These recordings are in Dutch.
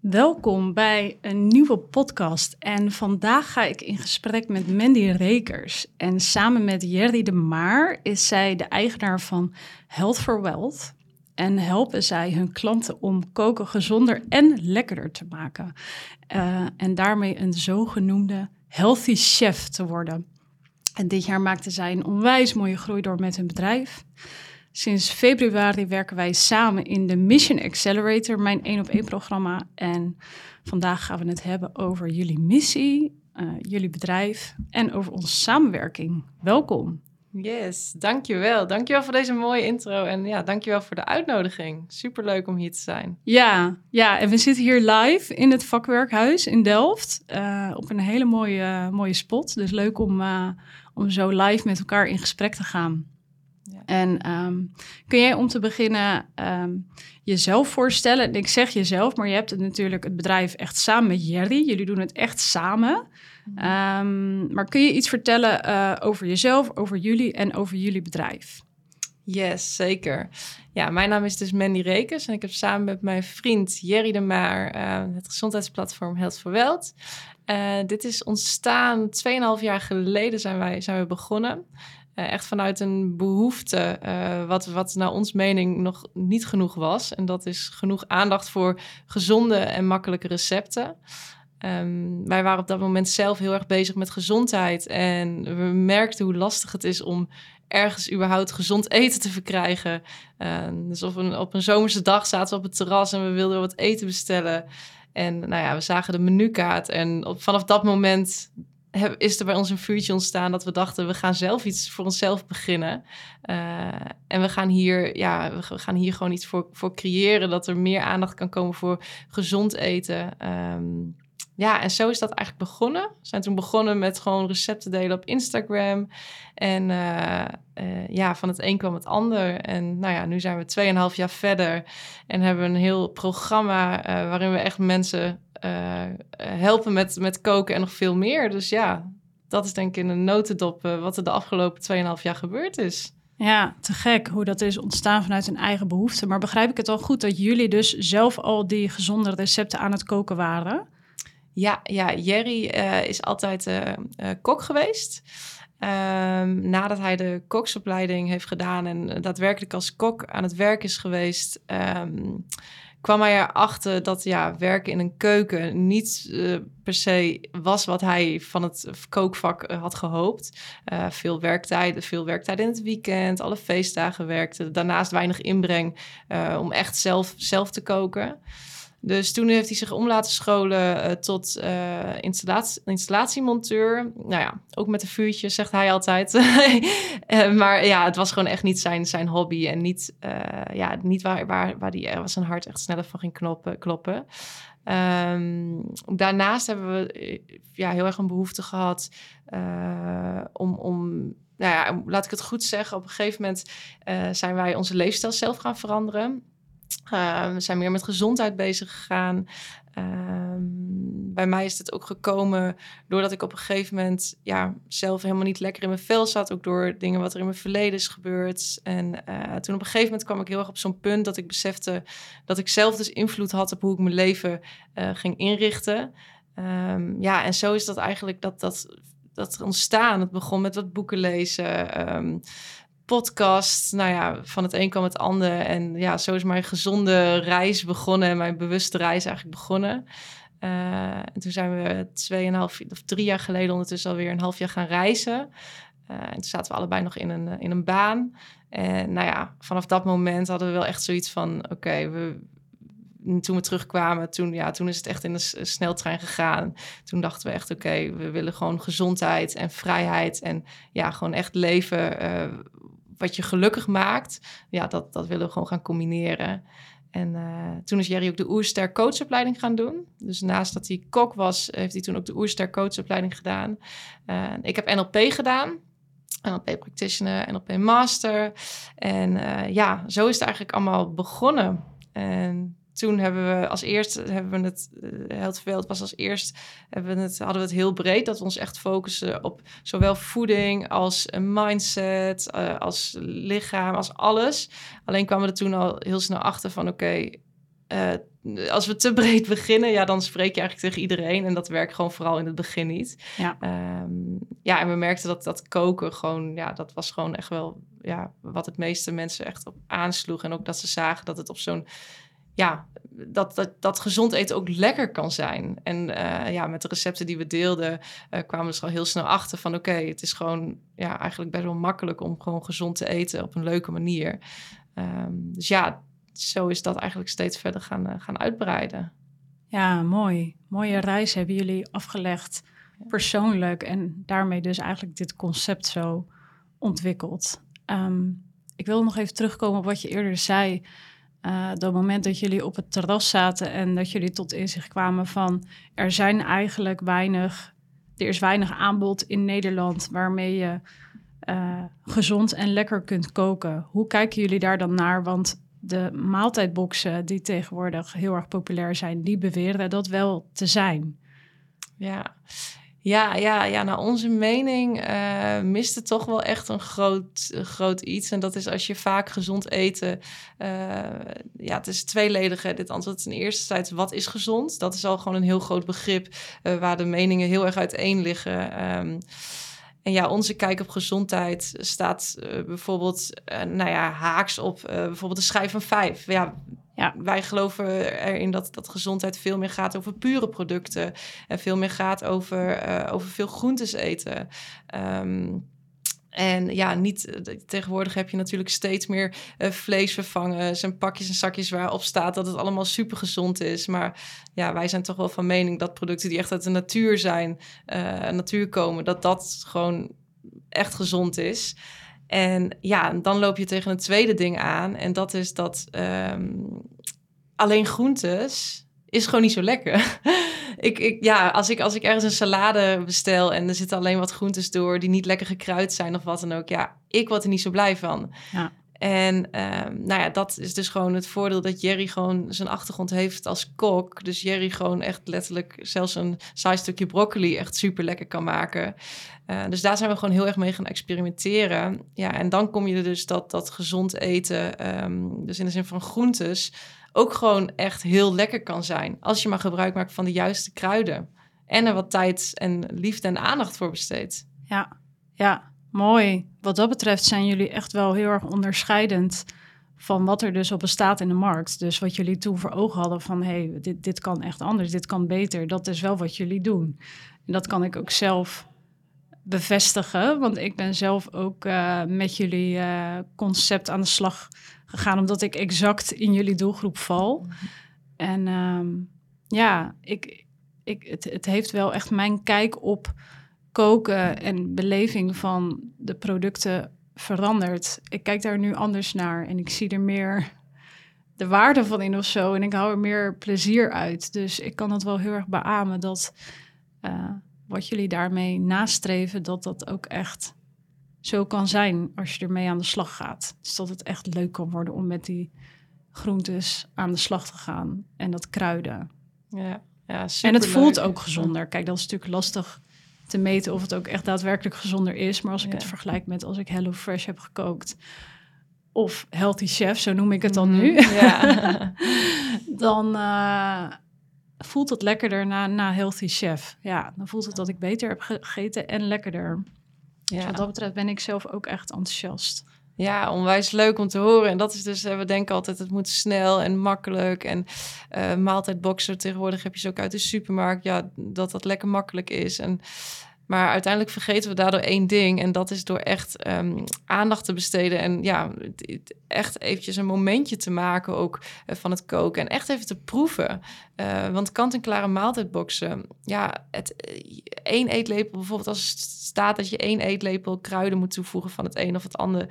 Welkom bij een nieuwe podcast. En vandaag ga ik in gesprek met Mandy Rekers. En samen met Jerry de Maar is zij de eigenaar van Health for Wealth. En helpen zij hun klanten om koken gezonder en lekkerder te maken. Uh, en daarmee een zogenoemde healthy chef te worden. En dit jaar maakten zij een onwijs mooie groei door met hun bedrijf. Sinds februari werken wij samen in de Mission Accelerator, mijn één op één programma. En vandaag gaan we het hebben over jullie missie, uh, jullie bedrijf en over onze samenwerking. Welkom. Yes, dankjewel. Dankjewel voor deze mooie intro en ja, dankjewel voor de uitnodiging. Superleuk om hier te zijn. Ja, ja, en we zitten hier live in het vakwerkhuis in Delft uh, op een hele mooie, mooie spot. Dus leuk om, uh, om zo live met elkaar in gesprek te gaan. En um, kun jij om te beginnen um, jezelf voorstellen? Ik zeg jezelf, maar je hebt het natuurlijk het bedrijf echt samen met Jerry. Jullie doen het echt samen. Um, maar kun je iets vertellen uh, over jezelf, over jullie en over jullie bedrijf? Yes, zeker. Ja, mijn naam is dus Mandy Rekens en ik heb samen met mijn vriend Jerry de Maar uh, het gezondheidsplatform Health for Wealth. Uh, dit is ontstaan 2,5 jaar geleden zijn wij zijn we begonnen. Uh, echt vanuit een behoefte, uh, wat, wat naar ons mening nog niet genoeg was. En dat is genoeg aandacht voor gezonde en makkelijke recepten. Um, wij waren op dat moment zelf heel erg bezig met gezondheid. En we merkten hoe lastig het is om ergens überhaupt gezond eten te verkrijgen. Uh, dus op een, op een zomerse dag zaten we op het terras en we wilden wat eten bestellen. En nou ja, we zagen de menukaart. En vanaf dat moment is er bij ons een vuurtje ontstaan dat we dachten, we gaan zelf iets voor onszelf beginnen. Uh, en we gaan hier, ja, we gaan hier gewoon iets voor, voor creëren, dat er meer aandacht kan komen voor gezond eten. Um, ja, en zo is dat eigenlijk begonnen. We zijn toen begonnen met gewoon recepten delen op Instagram. En uh, uh, ja, van het een kwam het ander. En nou ja, nu zijn we 2,5 jaar verder en hebben een heel programma waarin we echt mensen helpen met, met koken en nog veel meer. Dus ja, dat is denk ik in een notendop uh, wat er de afgelopen 2,5 jaar gebeurd is. Ja, te gek hoe dat is ontstaan vanuit een eigen behoefte. Maar begrijp ik het al goed dat jullie dus zelf al die gezonde recepten aan het koken waren? Ja, ja Jerry uh, is altijd kok geweest. Um, nadat hij de koksopleiding heeft gedaan en daadwerkelijk als kok aan het werk is geweest, um, kwam hij erachter dat ja, werken in een keuken niet uh, per se was wat hij van het kookvak uh, had gehoopt. Uh, veel werktijden, veel werktijden in het weekend, alle feestdagen werkte. Daarnaast weinig inbreng om echt zelf, zelf te koken. Dus toen heeft hij zich om laten scholen uh, tot uh, installatie, installatiemonteur. Nou ja, ook met een vuurtje, zegt hij altijd. uh, maar ja, het was gewoon echt niet zijn, zijn hobby. En niet, ja, niet waar, waar, waar die, was zijn hart echt sneller van ging kloppen. Um, daarnaast hebben we ja, heel erg een behoefte gehad om... om nou ja, laat ik het goed zeggen. Op een gegeven moment zijn wij onze leefstijl zelf gaan veranderen. Uh, we zijn meer met gezondheid bezig gegaan. Uh, bij mij is het ook gekomen doordat ik op een gegeven moment ja, zelf helemaal niet lekker in mijn vel zat. Ook door dingen wat er in mijn verleden is gebeurd. En uh, toen op een gegeven moment kwam ik heel erg op zo'n punt dat ik besefte dat ik zelf dus invloed had op hoe ik mijn leven eh, ging inrichten. Um, ja, en zo is dat eigenlijk dat, dat, dat ontstaan. Het begon met wat boeken lezen. Podcast. Nou ja, van het een kwam het ander. En ja, zo is mijn gezonde reis begonnen. En mijn bewuste reis eigenlijk begonnen. Uh, en toen zijn we tweeënhalf of drie jaar geleden ondertussen alweer een half jaar gaan reizen. Uh, en toen zaten we allebei nog in een, in een baan. En nou ja, vanaf dat moment hadden we wel echt zoiets van: oké, we. Toen we terugkwamen, toen, ja, toen is het echt in de sneltrein gegaan. Toen dachten we echt, oké, we willen gewoon gezondheid en vrijheid. En ja, gewoon echt leven wat je gelukkig maakt, ja, dat, dat willen we gewoon gaan combineren. En uh, toen is Jerry ook de Oerster coachopleiding gaan doen. Dus naast dat hij kok was, heeft hij toen ook de Oerster coachopleiding gedaan. Uh, ik heb NLP gedaan. NLP practitioner, NLP master. En uh, ja, zo is het eigenlijk allemaal begonnen. En toen hebben we als eerst hebben we het heel veel. Het was als eerst hebben we het, hadden we het heel breed dat we ons echt focussen op zowel voeding als een mindset, uh, als lichaam, als alles. Alleen kwamen we er toen al heel snel achter van oké, okay, eh, als we te breed beginnen, ja, dan spreek je eigenlijk tegen iedereen. En dat werkt gewoon vooral in het begin niet. Ja, Ehm, ja en we merkten dat dat koken gewoon, ja, dat was gewoon echt wel ja, wat het meeste mensen echt op aansloeg. En ook dat ze zagen dat het op zo'n, ja, dat, dat, dat gezond eten ook lekker kan zijn. En eh, ja, met de recepten die we deelden, eh, kwamen we er al heel snel achter van oké, het is gewoon ja, eigenlijk best wel makkelijk om gewoon gezond te eten op een leuke manier. Ehm, dus ja, zo is dat eigenlijk steeds verder gaan, eh, gaan uitbreiden. ja mooi. Mooie reis hebben jullie afgelegd persoonlijk en daarmee dus eigenlijk dit concept zo ontwikkeld. Ehm, ik wil nog even terugkomen op wat je eerder zei. Uh, dat moment dat jullie op het terras zaten en dat jullie tot inzicht kwamen van er zijn eigenlijk weinig, er is weinig aanbod in Nederland waarmee je uh, gezond en lekker kunt koken. Hoe kijken jullie daar dan naar? Want de maaltijdboxen die tegenwoordig heel erg populair zijn, die beweren dat wel te zijn. Ja, ja, ja, ja, naar onze mening uh, mist het toch wel echt een groot, groot iets. En dat is als je vaak gezond eten. Uh, ja, het is tweeledig. Dit antwoord. Ten eerste tijd, wat is gezond? Dat is al gewoon een heel groot begrip uh, waar de meningen heel erg uiteen liggen. Um, en ja, onze kijk op gezondheid staat bijvoorbeeld, nou ja, haaks op bijvoorbeeld de schijf van vijf. Ja, ja, wij geloven erin dat, dat gezondheid veel meer gaat over pure producten en veel meer gaat over, over veel groentes eten. Um, en ja, niet, tegenwoordig heb je natuurlijk steeds meer uh, vleesvervangers en pakjes en zakjes waarop staat dat het allemaal super gezond is. Maar ja, wij zijn toch wel van mening dat producten die echt uit de natuur zijn, uh, natuur komen, dat dat gewoon echt gezond is. En ja, dan loop je tegen een tweede ding aan. En dat is dat um, alleen groentes is gewoon niet zo lekker. ik, ik, ja, als ik, als ik ergens een salade bestel en er zitten alleen wat groentes door die niet lekker gekruid zijn of wat dan ook, ja, ik word er niet zo blij van. Ja. En um, nou ja, dat is dus gewoon het voordeel dat Jerry gewoon zijn achtergrond heeft als kok. Dus Jerry gewoon echt letterlijk zelfs een saai stukje broccoli echt super lekker kan maken. Uh, dus daar zijn we gewoon heel erg mee gaan experimenteren. Ja, en dan kom je dus dat, dat gezond eten, um, dus in de zin van groentes, ook gewoon echt heel lekker kan zijn. Als je maar gebruik maakt van de juiste kruiden. En er wat tijd en liefde en aandacht voor besteedt. Ja, ja, mooi. Wat dat betreft zijn jullie echt wel heel erg onderscheidend van wat er dus op bestaat in de markt. Dus wat jullie toen voor ogen hadden van... hé, hey, dit, dit kan echt anders, dit kan beter. Dat is wel wat jullie doen. En dat kan ik ook zelf bevestigen. Want ik ben zelf ook uh, met jullie uh, concept aan de slag gegaan... omdat ik exact in jullie doelgroep val. En um, ja, ik, ik, het, het heeft wel echt mijn kijk op koken en beleving van de producten veranderd. Ik kijk daar nu anders naar en ik zie er meer de waarde van in of zo. En ik hou er meer plezier uit. Dus ik kan dat wel heel erg beamen dat uh, wat jullie daarmee nastreven, dat dat ook echt zo kan zijn als je ermee aan de slag gaat. Dus dat het echt leuk kan worden om met die groentes aan de slag te gaan en dat kruiden. Ja, ja en het voelt ook gezonder. Kijk, dat is natuurlijk lastig te meten of het ook echt daadwerkelijk gezonder is. Maar als ik ja. het vergelijk met als ik Hello Fresh heb gekookt of Healthy Chef, zo noem ik het dan nu, ja. dan uh, voelt het lekkerder na, na Healthy Chef. Ja, dan voelt het dat ik beter heb gegeten en lekkerder. Ja. Dus wat dat betreft ben ik zelf ook echt enthousiast. Ja, onwijs leuk om te horen. En dat is dus, we denken altijd, het moet snel en makkelijk. En uh, tegenwoordig heb je ze ook uit de supermarkt. Ja, dat dat lekker makkelijk is. En, maar uiteindelijk vergeten we daardoor één ding. En dat is door echt um, aandacht te besteden. En ja, echt eventjes een momentje te maken ook uh, van het koken. En echt even te proeven. Uh, want kant-en-klare maaltijdboxen. Ja, het, één eetlepel bijvoorbeeld als het staat dat je één eetlepel kruiden moet toevoegen van het een of het ander.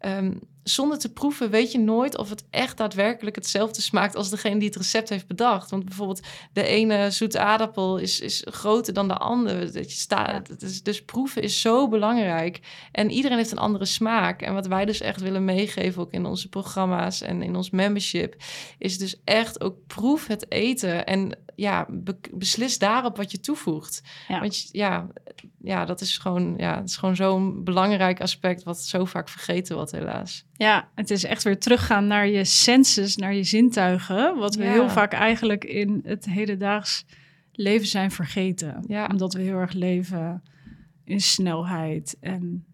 Um, zonder te proeven weet je nooit of het echt daadwerkelijk hetzelfde smaakt als degene die het recept heeft bedacht. Want bijvoorbeeld de ene zoete aardappel is, is groter dan de andere. Dat je staat, dus, dus proeven is zo belangrijk. En iedereen heeft een andere smaak. En wat wij dus echt willen meegeven, ook in onze programma's en in ons membership, is dus echt ook proef het eten. En ja, be- beslis daarop wat je toevoegt. Ja. Want ja, ja, dat is gewoon, ja, het is gewoon zo'n belangrijk aspect wat zo vaak vergeten wordt, helaas. Ja, het is echt weer teruggaan naar je senses, naar je zintuigen. Wat we Ja. heel vaak eigenlijk in het hedendaags leven zijn vergeten. Ja. Omdat we heel erg leven in snelheid en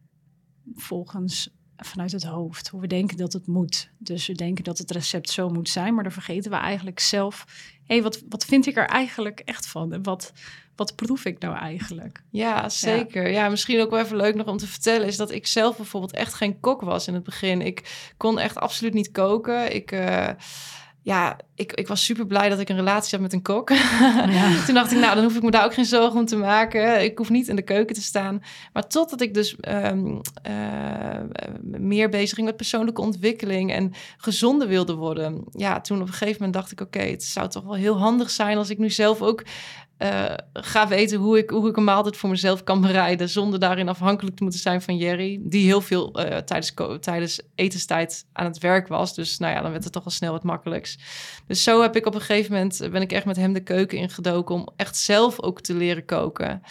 volgens vanuit het hoofd. Hoe we denken dat het moet. Dus we denken dat het recept zo moet zijn, maar dan vergeten we eigenlijk zelf... hé, hey, wat, wat vind ik er eigenlijk echt van? En wat, wat proef ik nou eigenlijk? Ja, zeker. Ja. misschien ook wel even leuk nog om te vertellen... is dat ik zelf bijvoorbeeld echt geen kok was in het begin. Ik kon echt absoluut niet koken. Ik... eh, ja, ik, ik was super blij dat ik een relatie had met een kok. Ja. Toen dacht ik, nou, dan hoef ik me daar ook geen zorgen om te maken. Ik hoef niet in de keuken te staan. Maar totdat ik dus ehm, eh, meer bezig ging met persoonlijke ontwikkeling en gezonder wilde worden. Ja, toen op een gegeven moment dacht ik, oké, het zou toch wel heel handig zijn als ik nu zelf ook eh, ga weten hoe ik, hoe ik een maaltijd voor mezelf kan bereiden. Zonder daarin afhankelijk te moeten zijn van Jerry. Die heel veel eh, tijdens, tijdens etenstijd aan het werk was. Dus nou ja, dan werd het toch al snel wat makkelijks. Dus zo heb ik op een gegeven moment, ben ik echt met hem de keuken ingedoken. Om echt zelf ook te leren koken.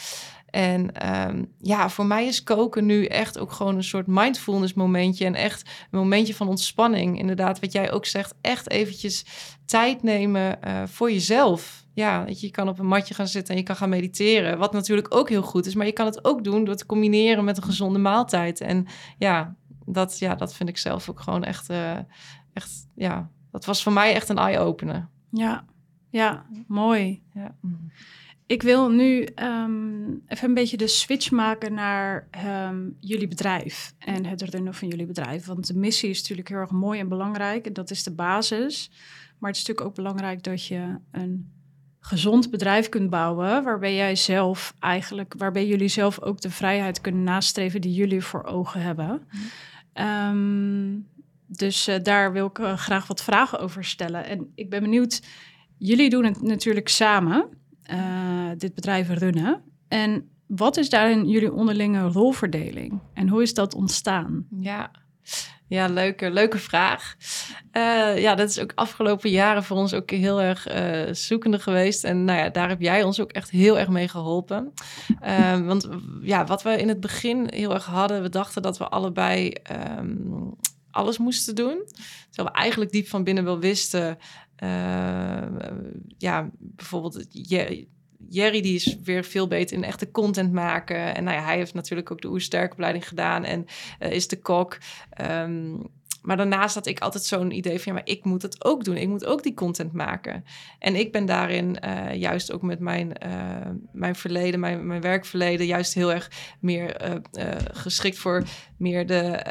En ehm, ja, voor mij is koken nu echt ook gewoon een soort mindfulness momentje. En echt een momentje van ontspanning. Inderdaad, wat jij ook zegt, echt eventjes tijd nemen eh, voor jezelf. Ja, weet je, je kan op een matje gaan zitten en je kan gaan mediteren. Wat natuurlijk ook heel goed is. Maar je kan het ook doen door te combineren met een gezonde maaltijd. En ja, dat, ja, dat vind ik zelf ook gewoon echt, eh, echt ja, dat was voor mij echt een eye-opener. Ja, ja, mooi. Ja. Ik wil nu ehm, even een beetje de switch maken naar ehm, jullie bedrijf en het runnen van jullie bedrijf. Want de missie is natuurlijk heel erg mooi en belangrijk en dat is de basis. Maar het is natuurlijk ook belangrijk dat je een gezond bedrijf kunt bouwen, waarbij jij zelf eigenlijk, waarbij jullie zelf ook de vrijheid kunnen nastreven die jullie voor ogen hebben. Ehm, dus eh, daar wil ik eh, graag wat vragen over stellen. En ik ben benieuwd, jullie doen het natuurlijk samen, eh, dit bedrijf runnen. En wat is daarin jullie onderlinge rolverdeling? En hoe is dat ontstaan? Ja. Ja, leuke, leuke vraag. Eh, ja, dat is ook afgelopen jaren voor ons ook heel erg eh, zoekende geweest. En nou ja, daar heb jij ons ook echt heel erg mee geholpen. Eh, want ja, wat we in het begin heel erg hadden, we dachten dat we allebei ehm, alles moesten doen. Terwijl we eigenlijk diep van binnen wel wisten, ja, bijvoorbeeld je, Jerry die is weer veel beter in echte content maken. En nou ja, hij heeft natuurlijk ook de oersterkopleiding gedaan en uh, is de kok. Um, maar daarnaast had ik altijd zo'n idee van, ja, maar ik moet het ook doen. Ik moet ook die content maken. En ik ben daarin uh, juist ook met mijn, uh, mijn verleden, mijn, mijn werkverleden, juist heel erg meer geschikt voor meer de,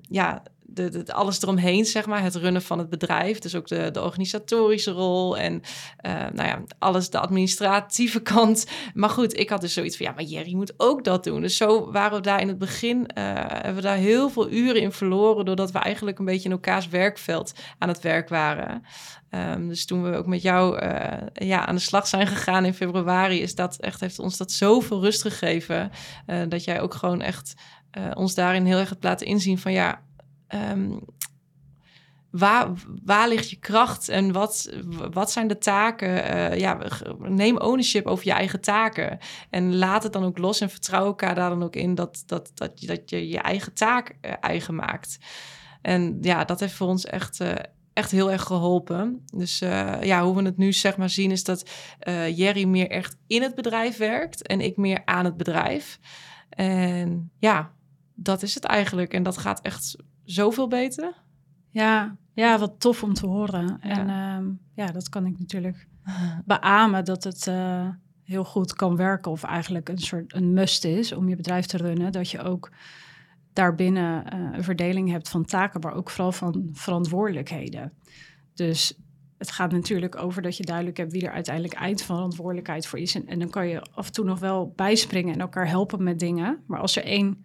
ja, de, alles eromheen, zeg maar, het runnen van het bedrijf. Dus ook de, de organisatorische rol en uh, nou ja, alles, de administratieve kant. Maar goed, ik had dus zoiets van, ja, maar Jerry moet ook dat doen. Dus zo waren we daar in het begin, uh, hebben we daar heel veel uren in verloren, doordat we eigenlijk een beetje in elkaars werkveld aan het werk waren. Um, dus toen we ook met jou uh, ja, aan de slag zijn gegaan in februari, is dat echt, heeft ons dat zoveel rust gegeven. Dat jij ook gewoon echt ons daarin heel erg hebt laten inzien van ja, Um, waar, waar ligt je kracht en wat, wat zijn de taken? Uh, ja, neem ownership over je eigen taken. En laat het dan ook los en vertrouw elkaar daar dan ook in dat, dat, dat, dat je je eigen taak uh, eigen maakt. En ja, dat heeft voor ons echt, uh, echt heel erg geholpen. Dus ja, hoe we het nu zeg maar zien is dat Jerry meer echt in het bedrijf werkt en ik meer aan het bedrijf. En ja, dat is het eigenlijk. En dat gaat echt zoveel beter. Ja, ja, wat tof om te horen. Ja. En uh, ja, dat kan ik natuurlijk beamen dat het uh, heel goed kan werken. Of eigenlijk een soort een must is om je bedrijf te runnen. Dat je ook daarbinnen uh, een verdeling hebt van taken, maar ook vooral van verantwoordelijkheden. Dus het gaat natuurlijk over dat je duidelijk hebt wie er uiteindelijk eindverantwoordelijkheid voor is. En, en dan kan je af en toe nog wel bijspringen en elkaar helpen met dingen. Maar als er één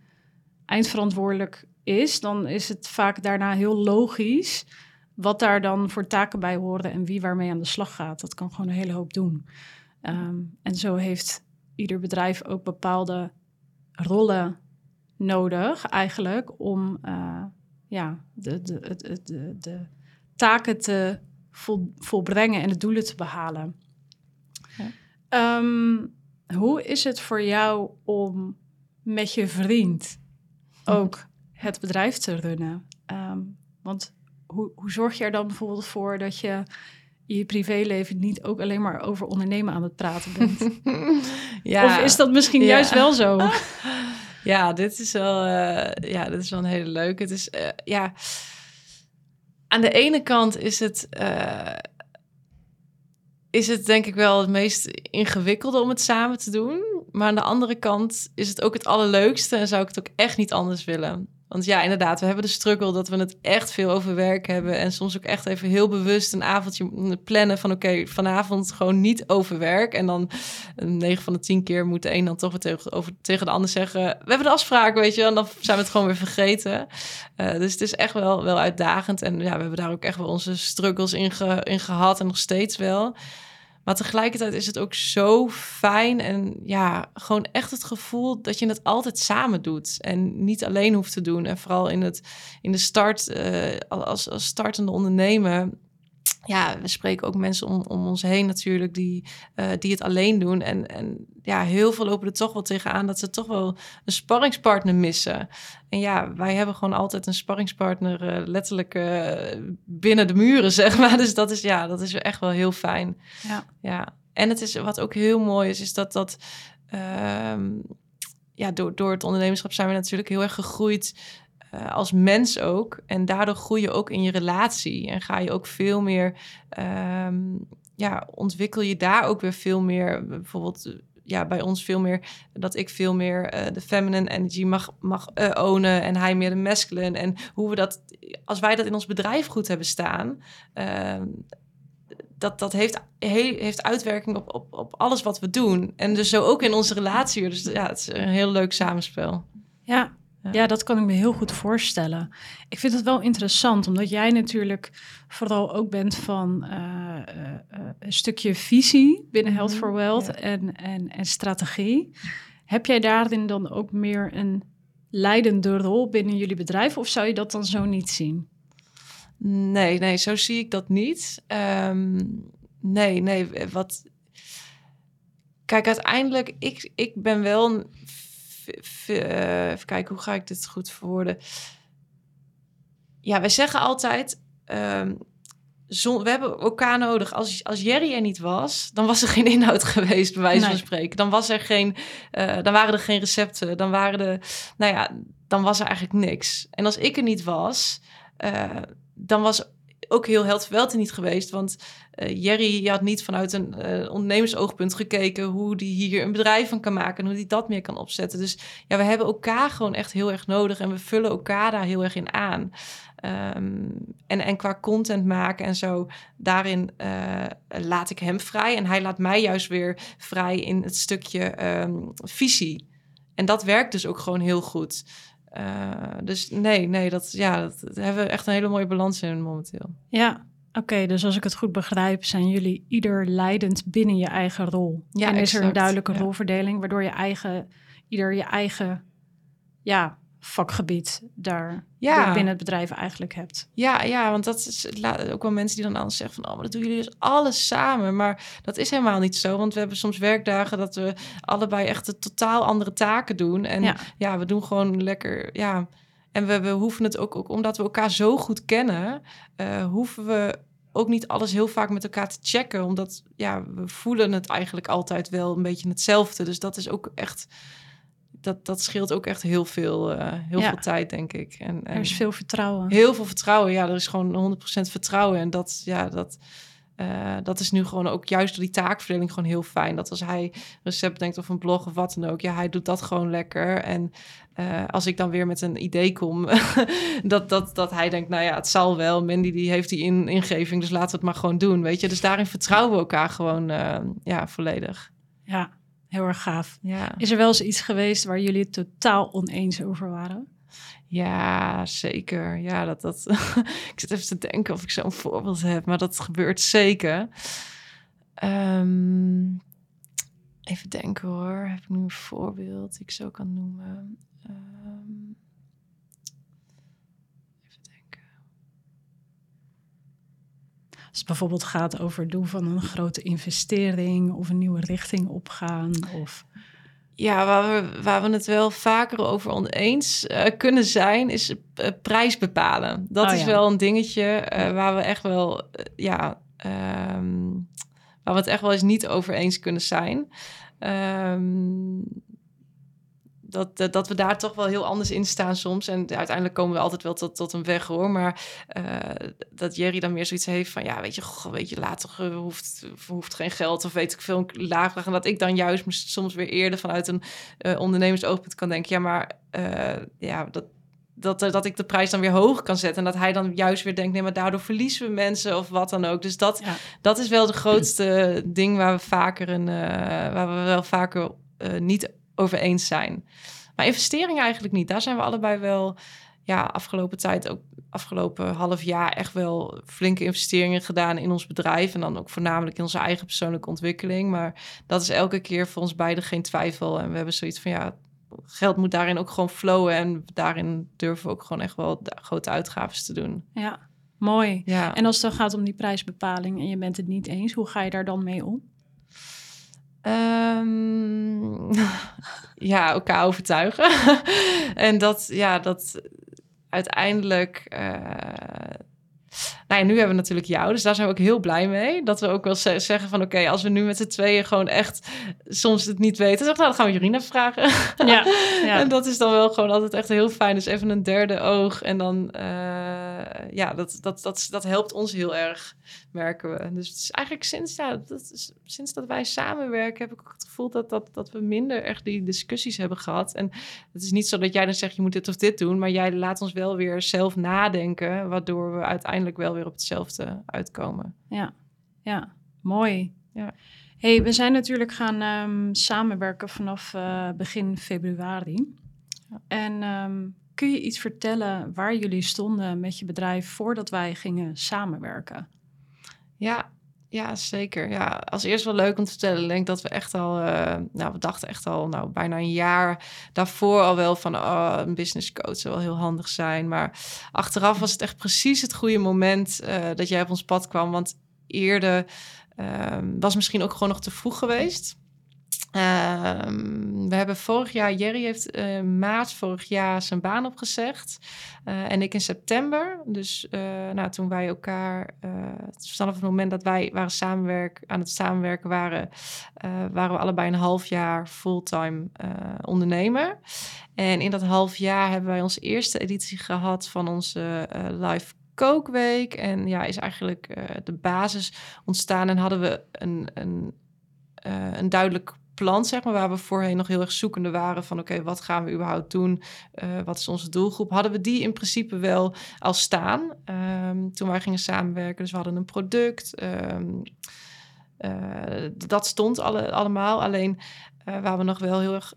eindverantwoordelijk is, dan is het vaak daarna heel logisch wat daar dan voor taken bij horen en wie waarmee aan de slag gaat. Dat kan gewoon een hele hoop doen. Um, en zo heeft ieder bedrijf ook bepaalde rollen nodig, eigenlijk, om uh, ja, de, de, de, de, de taken te vol, volbrengen en de doelen te behalen. Ehm, hoe is het voor jou om met je vriend ook het bedrijf te runnen? Ehm, want hoe, hoe zorg je er dan bijvoorbeeld voor dat je je privéleven niet ook alleen maar over ondernemen aan het praten bent? ja. Of is dat misschien juist wel zo? Ja, dit is wel, uh, ja, dit is wel een hele leuke. Het is, uh, ja, aan de ene kant is het, uh, is het denk ik wel het meest ingewikkelde om het samen te doen. Maar aan de andere kant is het ook het allerleukste en zou ik het ook echt niet anders willen. Want ja, inderdaad, we hebben de struggle dat we het echt veel over werk hebben. En soms ook echt even heel bewust een avondje plannen van... oké, vanavond gewoon niet over werk. En dan 9 van de 10 keer moet de een dan toch tegen, over, tegen de ander zeggen... we hebben de afspraak, weet je. En dan zijn we het gewoon weer vergeten. Uh, dus het is echt wel, wel uitdagend. En ja, we hebben daar ook echt wel onze struggles in, in gehad en nog steeds wel... Maar tegelijkertijd is het ook zo fijn en ja, gewoon echt het gevoel dat je het altijd samen doet en niet alleen hoeft te doen. En vooral in, het, in de start, uh, als, als startende ondernemer, ja, we spreken ook mensen om, om ons heen natuurlijk die, uh, die het alleen doen. En, en ja, heel veel lopen er toch wel tegenaan dat ze toch wel een sparringspartner missen. En ja, wij hebben gewoon altijd een sparringspartner uh, letterlijk uh, binnen de muren, zeg maar. Dus dat is, ja, dat is echt wel heel fijn. Ja. ja. En het is, wat ook heel mooi is, is dat dat... Um, ja, door, door het ondernemerschap zijn we natuurlijk heel erg gegroeid uh, als mens ook. En daardoor groei je ook in je relatie. En ga je ook veel meer, um, ja, ontwikkel je daar ook weer veel meer. Bijvoorbeeld, ja, bij ons veel meer dat ik veel meer uh, de feminine energy mag, mag uh, ownen en hij meer de masculine. En hoe we dat, als wij dat in ons bedrijf goed hebben staan, uh, dat, dat heeft, he, heeft uitwerking op, op, op alles wat we doen. En dus zo ook in onze relatie. Dus ja, het is een heel leuk samenspel. Ja, ja. dat kan ik me heel goed voorstellen. Ik vind het wel interessant, omdat jij natuurlijk vooral ook bent van uh, uh, een stukje visie binnen Health for mhm, Wealth en, en, en strategie. Heb jij daarin dan ook meer een leidende rol binnen jullie bedrijf, of zou je dat dan zo niet zien? Nee, nee, zo zie ik dat niet. Um, nee, nee, wat. Kijk, uiteindelijk, ik, ik ben wel uh, even kijken, hoe ga ik dit goed verwoorden? Ja, wij zeggen altijd, um, we hebben elkaar nodig. Als, als Jerry er niet was, dan was er geen inhoud geweest, bij wijze van spreken. Dan was er geen, uh, dan waren er geen recepten. Dan waren er, nou ja, dan was er eigenlijk niks. En als ik er niet was, uh, dan was ook heel heldverweld niet geweest. Want uh, Jerry had niet vanuit een uh, ondernemersoogpunt gekeken hoe die hier een bedrijf van kan maken en hoe die dat meer kan opzetten. Dus ja, we hebben elkaar gewoon echt heel erg nodig en we vullen elkaar daar heel erg in aan. Um, en, en qua content maken en zo, daarin uh, laat ik hem vrij. En hij laat mij juist weer vrij in het stukje um, visie. En dat werkt dus ook gewoon heel goed. Uh, dus nee, nee, dat, ja, dat, dat, hebben we echt een hele mooie balans in momenteel. Ja, oké. dus als ik het goed begrijp, zijn jullie ieder leidend binnen je eigen rol. Ja, en is er een duidelijke rolverdeling, waardoor je eigen, ieder je eigen ja, vakgebied daar binnen het bedrijf eigenlijk hebt. Ja, ja, want dat is ook wel mensen die dan anders zeggen van... oh, maar dat doen jullie dus alles samen. Maar dat is helemaal niet zo, want we hebben soms werkdagen... dat we allebei echt de totaal andere taken doen. En ja, we doen gewoon lekker... Ja, en we, we hoeven het ook, ook, omdat we elkaar zo goed kennen... Uh, hoeven we ook niet alles heel vaak met elkaar te checken. Omdat ja, we voelen het eigenlijk altijd wel een beetje hetzelfde. Dus dat is ook echt dat, dat scheelt ook echt heel veel, uh, heel veel tijd, denk ik. En, en, er is veel vertrouwen. Heel veel vertrouwen, ja. Er is gewoon 100% vertrouwen. En dat, ja, dat, uh, dat is nu gewoon ook juist door die taakverdeling gewoon heel fijn. Dat als hij recept denkt of een blog of wat dan ook, ja, hij doet dat gewoon lekker. En uh, als ik dan weer met een idee kom, dat, dat, dat hij denkt, nou ja, het zal wel. Mandy die heeft die in, ingeving, dus laten we het maar gewoon doen, weet je. Dus daarin vertrouwen we elkaar gewoon, ja, volledig. Ja, Heel erg gaaf. Ja. Is er wel eens iets geweest waar jullie totaal oneens over waren? Ja, zeker. Ja, dat, dat... ik zit even te denken of ik zo'n voorbeeld heb, maar dat gebeurt zeker. Um, even denken hoor. Heb ik nu een voorbeeld die ik zo kan noemen? Um, even denken. Als het bijvoorbeeld gaat over het doen van een grote investering of een nieuwe richting opgaan. Of... Ja, waar we, waar we het wel vaker over oneens uh, kunnen zijn, is uh, prijs bepalen. Dat Oh, is ja. wel een dingetje uh, waar we echt wel, ja, um, waar we het echt wel eens niet over eens kunnen zijn. Um, dat, dat, dat, we daar toch wel heel anders in staan soms. En uiteindelijk komen we altijd wel tot, tot een weg hoor. Maar uh, dat Jerry dan meer zoiets heeft van... ja, weet je, goh, weet je later uh, hoeft, hoeft geen geld of weet ik veel laag. En dat ik dan juist soms weer eerder vanuit een uh, ondernemersoogpunt kan denken... ja, maar ja, dat, dat, dat ik de prijs dan weer hoog kan zetten. En dat hij dan juist weer denkt... nee, maar daardoor verliezen we mensen of wat dan ook. Dus dat, ja. dat is wel de grootste ding waar we vaker... Een, waar we wel vaker niet over eens zijn. Maar investeringen eigenlijk niet. Daar zijn we allebei wel, ja, afgelopen tijd ook afgelopen half jaar echt wel flinke investeringen gedaan in ons bedrijf. En dan ook voornamelijk in onze eigen persoonlijke ontwikkeling. Maar dat is elke keer voor ons beiden geen twijfel. En we hebben zoiets van ja, geld moet daarin ook gewoon flowen. En daarin durven we ook gewoon echt wel grote uitgaven te doen. Ja, mooi. Ja. En als het dan gaat om die prijsbepaling en je bent het niet eens, hoe ga je daar dan mee om? Um, ja, elkaar overtuigen. en dat, ja, dat uiteindelijk. Uh, nou ja, nu hebben we natuurlijk jou, dus daar zijn we ook heel blij mee. Dat we ook wel ze zeggen van oké, okay, als we nu met z'n tweeën gewoon echt soms het niet weten, zeg, nou, dan gaan we Jorina vragen. Ja, ja. en dat is dan wel gewoon altijd echt heel fijn. Dus even een derde oog. En dan, uh, ja, dat, dat, dat, dat helpt ons heel erg, merken we. Dus het is eigenlijk sinds, ja, dat is, sinds dat wij samenwerken, heb ik ook het gevoel dat, dat, dat we minder echt die discussies hebben gehad. En het is niet zo dat jij dan zegt, je moet dit of dit doen, maar jij laat ons wel weer zelf nadenken, waardoor we uiteindelijk wel weer op hetzelfde uitkomen. Ja, ja, mooi. Ja. hey, we zijn natuurlijk gaan um, samenwerken vanaf uh, begin februari. Ja. En um, kun je iets vertellen waar jullie stonden met je bedrijf voordat wij gingen samenwerken? Ja, ja, zeker. Ja, als eerst wel leuk om te vertellen. Ik denk dat we echt al, uh, nou, we dachten echt al, nou, bijna een jaar daarvoor al wel van, oh, een business coach zou wel heel handig zijn. Maar achteraf was het echt precies het goede moment uh, dat jij op ons pad kwam. Want eerder um, was misschien ook gewoon nog te vroeg geweest. Um, we hebben vorig jaar, Jerry heeft uh, maart vorig jaar zijn baan opgezegd. Uh, en ik in september. Dus uh, nou, toen wij elkaar, vanaf het moment dat wij waren samenwerk, aan het samenwerken waren, waren we allebei een half jaar fulltime ondernemer. En in dat half jaar hebben wij onze eerste editie gehad van onze live kookweek. En ja, is eigenlijk de basis ontstaan en hadden we een, een, een duidelijk plan, zeg maar, waar we voorheen nog heel erg zoekende waren van oké, wat gaan we überhaupt doen? Uh, wat is onze doelgroep? Hadden we die in principe wel al staan um, toen wij gingen samenwerken. Dus we hadden een product. Um, uh, dat stond alle, allemaal. Alleen uh, waar we nog wel heel erg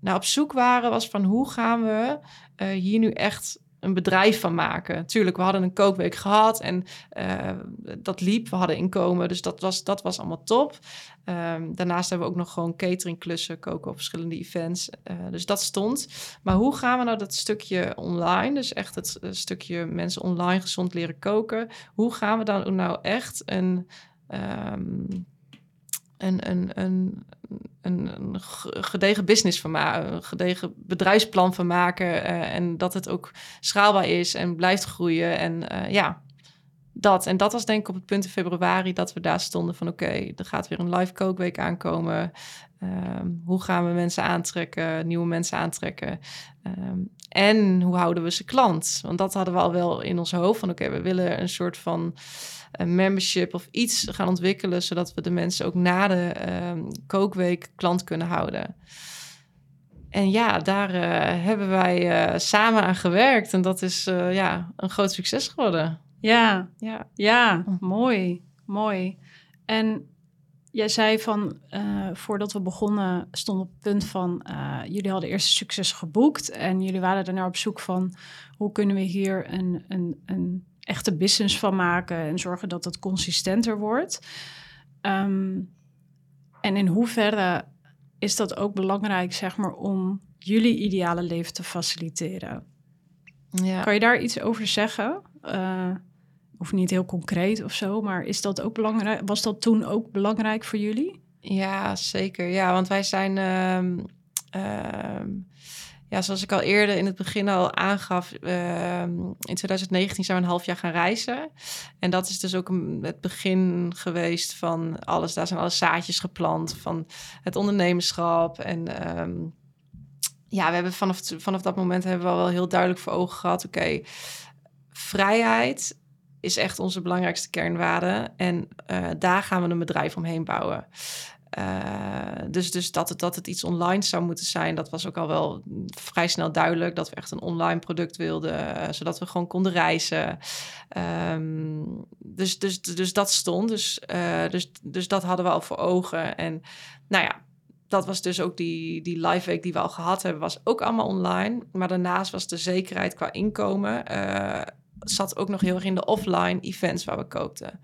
naar op zoek waren, was van hoe gaan we hier nu echt een bedrijf van maken. Tuurlijk, we hadden een kookweek gehad en uh, dat liep. We hadden inkomen, dus dat was, dat was allemaal top. Um, daarnaast hebben we ook nog gewoon cateringklussen, koken op verschillende events. Uh, dus dat stond. Maar hoe gaan we nou dat stukje online, dus echt het uh, stukje mensen online gezond leren koken, hoe gaan we dan nou echt een... Um, een, een, een, een, gedegen business van maken, een gedegen bedrijfsplan van maken. Uh, en dat het ook schaalbaar is en blijft groeien. En uh, ja, dat. En dat was denk ik op het punt in februari dat we daar stonden van oké, er gaat weer een live kookweek aankomen. Um, hoe gaan we mensen aantrekken, nieuwe mensen aantrekken? Um, en hoe houden we ze klant? Want dat hadden we al wel in ons hoofd van oké, we willen een soort van een membership of iets gaan ontwikkelen, zodat we de mensen ook na de um, kookweek klant kunnen houden. En ja, daar uh, hebben wij uh, samen aan gewerkt en dat is uh, ja, een groot succes geworden. Ja, ja, ja mooi, mooi. En jij zei van, voordat we begonnen, stond op het punt van, jullie hadden eerst succes geboekt en jullie waren daarna op zoek van, hoe kunnen we hier een, een, een echte business van maken en zorgen dat het consistenter wordt. Um, en in hoeverre is dat ook belangrijk, zeg maar, om jullie ideale leven te faciliteren? Ja. Kan je daar iets over zeggen? Uh, Of niet heel concreet of zo, maar is dat ook belangrijk? Was dat toen ook belangrijk voor jullie? Ja, zeker. Ja, want wij zijn, ehm, ehm, ja, zoals ik al eerder in het begin al aangaf, ehm, in 2019 zijn we een half jaar gaan reizen. En dat is dus ook een, het begin geweest van alles. Daar zijn alle zaadjes geplant van het ondernemerschap. En ehm, ja, we hebben vanaf, vanaf dat moment hebben we al wel heel duidelijk voor ogen gehad, oké, vrijheid is echt onze belangrijkste kernwaarde. En eh, daar gaan we een bedrijf omheen bouwen. Uh, dus dus dat, het, dat het iets online zou moeten zijn, dat was ook al wel vrij snel duidelijk. Dat we echt een online product wilden, uh, zodat we gewoon konden reizen. Um, dus, dus, dus dat stond. Dus, uh, dus, dus dat hadden we al voor ogen. En nou ja, dat was dus ook die, die live week die we al gehad hebben, was ook allemaal online. Maar daarnaast was de zekerheid qua inkomen, zat ook nog heel erg in de offline events waar we kookten.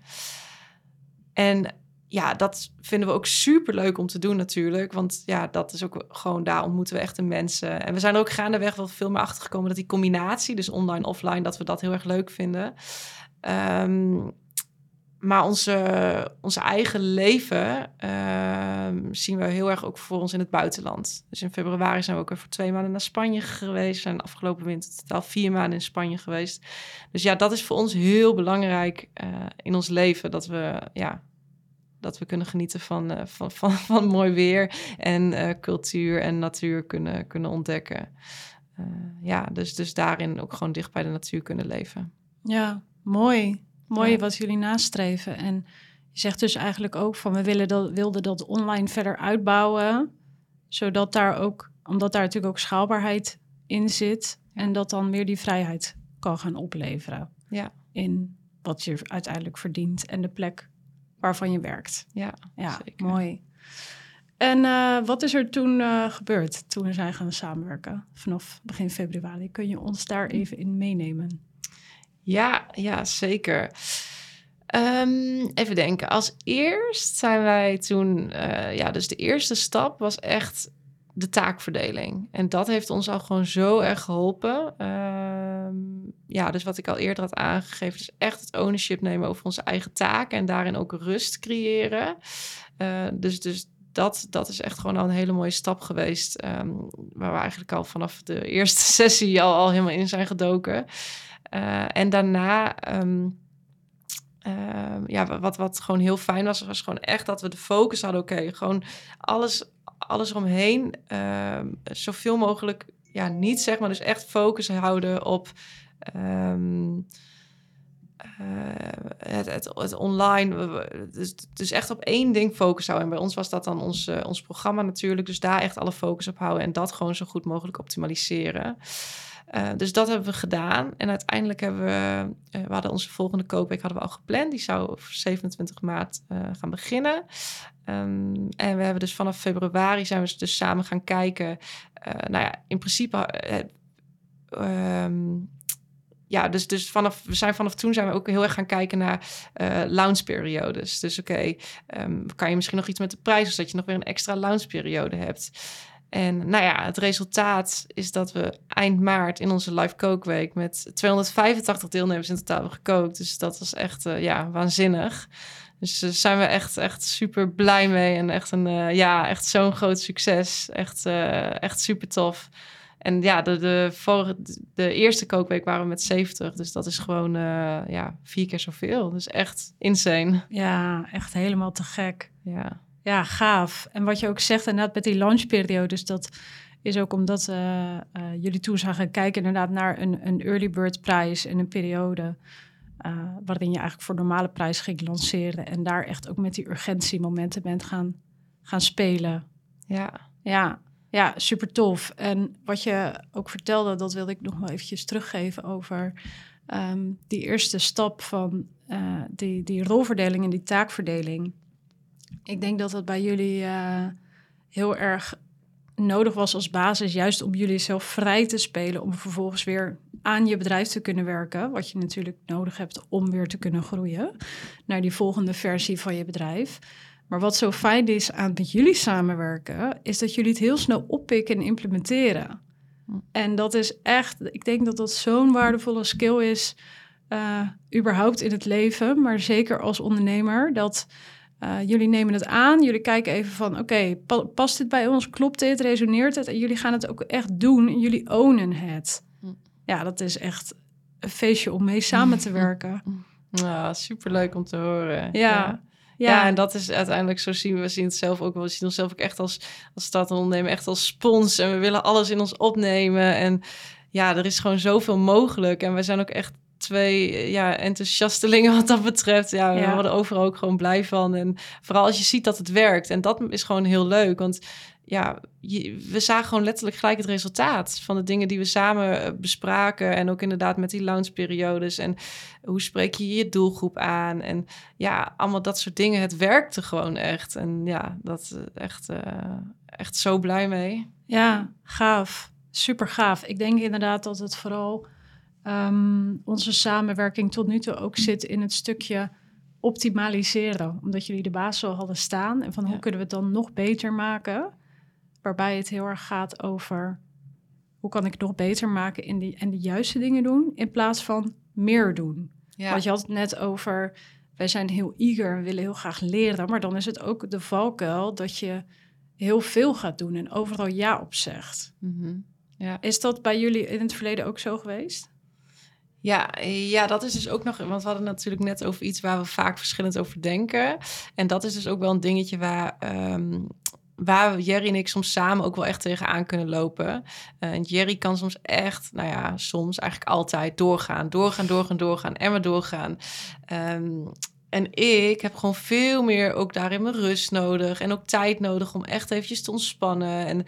En ja, dat vinden we ook super leuk om te doen natuurlijk. Want ja, dat is ook gewoon daar ontmoeten we echt de mensen. En we zijn er ook gaandeweg wel veel meer achter gekomen dat die combinatie, dus online, offline, dat we dat heel erg leuk vinden. Um, maar onze, onze eigen leven um, zien we heel erg ook voor ons in het buitenland. Dus in februari zijn we ook weer voor twee maanden naar Spanje geweest. zijn afgelopen winter totaal vier maanden in Spanje geweest. Dus ja, dat is voor ons heel belangrijk uh, in ons leven. Dat we ja, dat we kunnen genieten van, uh, van, van, van mooi weer en uh, cultuur en natuur kunnen, kunnen ontdekken. Uh, ja, dus, dus daarin ook gewoon dicht bij de natuur kunnen leven. Ja, mooi. Mooi ja. wat jullie nastreven. En je zegt dus eigenlijk ook van we willen dat, wilden dat online verder uitbouwen, zodat daar ook, omdat daar natuurlijk ook schaalbaarheid in zit en dat dan meer die vrijheid kan gaan opleveren. Ja. In wat je uiteindelijk verdient en de plek waarvan je werkt. Ja, ja zeker. mooi. En uh, wat is er toen uh, gebeurd toen we zijn gaan samenwerken vanaf begin februari? Kun je ons daar even in meenemen? Ja, ja zeker. Um, even denken. Als eerst zijn wij toen, uh, ja, dus de eerste stap was echt de taakverdeling. En dat heeft ons al gewoon zo erg geholpen. Uh, ja, dus wat ik al eerder had aangegeven, is echt het ownership nemen over onze eigen taken en daarin ook rust creëren. Uh, dus, dus dat, dat is echt gewoon al een hele mooie stap geweest. Um, waar we eigenlijk al vanaf de eerste sessie al, al helemaal in zijn gedoken. Uh, en daarna. Uh, ja, wat, wat gewoon heel fijn was, was gewoon echt dat we de focus hadden. Oké, gewoon alles alles omheen uh, zoveel mogelijk ja, niet zeg maar. Dus echt focus houden op um, uh, het, het, online. Dus, dus echt op één ding focus houden. En bij ons was dat dan ons, uh, ons programma natuurlijk. Dus daar echt alle focus op houden en dat gewoon zo goed mogelijk optimaliseren. Uh, dus dat hebben we gedaan. En uiteindelijk hebben we, uh, we hadden onze volgende koopweek hadden we al gepland. Die zou op 27 maart uh, gaan beginnen. Um, en we hebben dus vanaf februari zijn we dus samen gaan kijken. nou ja, in principe. Um, ja, dus, dus vanaf, we zijn vanaf toen zijn we ook heel erg gaan kijken naar uh, loungeperiodes. Dus oké, um, kan je misschien nog iets met de prijs, zodat je nog weer een extra loungeperiode hebt. En nou ja, het resultaat is dat we eind maart in onze live kookweek met 285 deelnemers in totaal hebben gekookt. Dus dat was echt uh, ja, waanzinnig. Dus daar uh, zijn we echt, echt super blij mee. En echt, een, uh, ja, echt zo'n groot succes. Echt, echt super tof. En ja, de, de, vorige, de eerste kookweek waren we met 70. Dus dat is gewoon ja, vier keer zoveel. Dus echt insane. Ja, echt helemaal te gek. Ja. Ja, gaaf. En wat je ook zegt inderdaad met die launchperiode, dus dat is ook omdat uh, uh, jullie toen gaan kijken inderdaad naar een, een early bird prijs in een periode uh, waarin je eigenlijk voor normale prijs ging lanceren en daar echt ook met die urgentiemomenten bent gaan, gaan spelen. Ja. Ja, ja, super tof. En wat je ook vertelde, dat wilde ik nog wel eventjes teruggeven over um, die eerste stap van die, die rolverdeling en die taakverdeling. Ik denk dat het bij jullie uh, heel erg nodig was als basis, juist om jullie zelf vrij te spelen, om vervolgens weer aan je bedrijf te kunnen werken, wat je natuurlijk nodig hebt om weer te kunnen groeien naar die volgende versie van je bedrijf. Maar wat zo fijn is aan met jullie samenwerken, is dat jullie het heel snel oppikken en implementeren. En dat is echt, ik denk dat dat zo'n waardevolle skill is uh, überhaupt in het leven, maar zeker als ondernemer, dat uh, jullie nemen het aan, jullie kijken even van, oké, pa past dit bij ons, klopt dit, resoneert het? En jullie gaan het ook echt doen en jullie ownen het. Hm. Ja, dat is echt een feestje om mee samen te werken. Ja, superleuk om te horen. ja. Ja. en dat is uiteindelijk, zo zien we, we zien het zelf ook wel. We zien onszelf ook echt als, als ondernemen, echt als spons. En we willen alles in ons opnemen. En ja, er is gewoon zoveel mogelijk. En we zijn ook echt twee ja, enthousiastelingen wat dat betreft. Ja, we worden overal ook gewoon blij van. En vooral als je ziet dat het werkt. En dat is gewoon heel leuk. Want ja, we zagen gewoon letterlijk gelijk het resultaat van de dingen die we samen eh, bespraken. En ook inderdaad met die launchperiodes. En hoe spreek je je doelgroep aan? En ja, allemaal dat soort dingen. Het werkte gewoon echt. En ja, dat eh, echt, uh, echt zo blij mee. Ja, gaaf. Super gaaf. Ik denk inderdaad dat het vooral um, onze samenwerking tot nu toe ook zit in het stukje optimaliseren. Omdat jullie de basis al hadden staan. En van hoe kunnen we het dan nog beter maken? Waarbij het heel erg gaat over hoe kan ik het nog beter maken in die, en de juiste dingen doen. In plaats van meer doen. Ja. Want je had het net over, wij zijn heel eager en willen heel graag leren. Maar dan is het ook de valkuil dat je heel veel gaat doen en overal ja op zegt. Mhm. ja. Is dat bij jullie in het verleden ook zo geweest? Ja, ja, dat is dus ook nog, want we hadden natuurlijk net over iets waar we vaak verschillend over denken. En dat is dus ook wel een dingetje waar, um, waar Jerry en ik soms samen ook wel echt tegenaan kunnen lopen. Uh, Jerry kan soms echt, nou ja, soms eigenlijk altijd doorgaan, doorgaan, doorgaan, doorgaan en maar doorgaan. Um, en ik heb gewoon veel meer ook daarin mijn rust nodig en ook tijd nodig om echt eventjes te ontspannen. En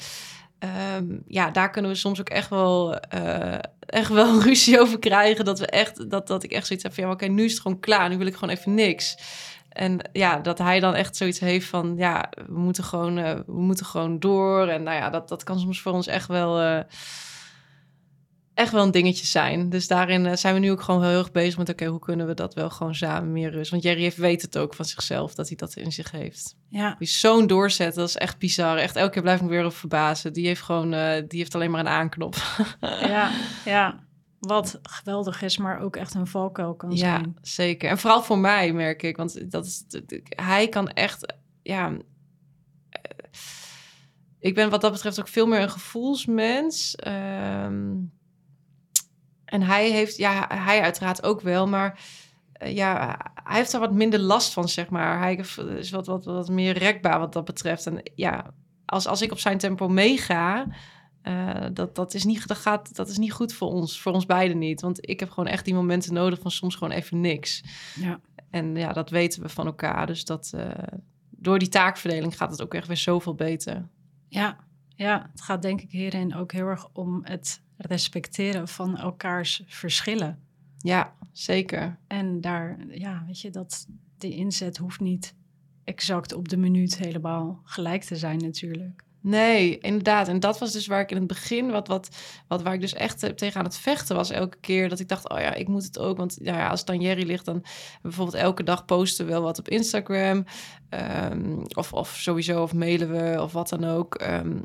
um, ja, daar kunnen we soms ook echt wel, uh, echt wel ruzie over krijgen. Dat, we echt, dat, dat ik echt zoiets heb van, ja, oké, nu is het gewoon klaar. Nu wil ik gewoon even niks. En ja, dat hij dan echt zoiets heeft van, ja, we moeten gewoon, uh, we moeten gewoon door. En nou ja, dat, dat kan soms voor ons echt wel... Uh, echt wel een dingetje zijn. Dus daarin uh, zijn we nu ook gewoon heel erg bezig met... oké, hoe kunnen we dat wel gewoon samen meer rust? Want Jerry heeft, weet het ook van zichzelf, dat hij dat in zich heeft. Ja. Die zo'n doorzet, dat is echt bizar. Echt elke keer blijf ik weer verbazen. Die heeft gewoon, uh, die heeft alleen maar een aanknop. ja, ja. Wat geweldig is, maar ook echt een valkuil kan zijn. Ja, zeker. En vooral voor mij, merk ik. Want dat is, hij kan echt... Ja, eh, ik ben wat dat betreft ook veel meer een gevoelsmens... Um, en hij heeft, ja, hij uiteraard ook wel, maar uh, ja, hij heeft er wat minder last van, zeg maar. Hij is wat, wat, wat meer rekbaar wat dat betreft. En ja, als, als ik op zijn tempo meega, uh, dat, dat, is niet, dat, gaat, dat is niet goed voor ons, voor ons beiden niet. Want ik heb gewoon echt die momenten nodig van soms gewoon even niks. Ja. En ja, dat weten we van elkaar. Dus dat, uh, door die taakverdeling gaat het ook echt weer zoveel beter. Ja, ja, het gaat denk ik hierin ook heel erg om het respecteren van elkaars verschillen. Ja, zeker. En daar, ja, weet je, dat die inzet hoeft niet exact op de minuut helemaal gelijk te zijn natuurlijk. Nee, inderdaad. En dat was dus waar ik in het begin, wat, wat, wat waar ik dus echt eh, tegen aan het vechten was elke keer. Dat ik dacht, oh ja, ik moet het ook. Want ja, als Jerry ligt, dan bijvoorbeeld elke dag posten we wel wat op Instagram. Um, of, of sowieso, of mailen we, of wat dan ook. Um,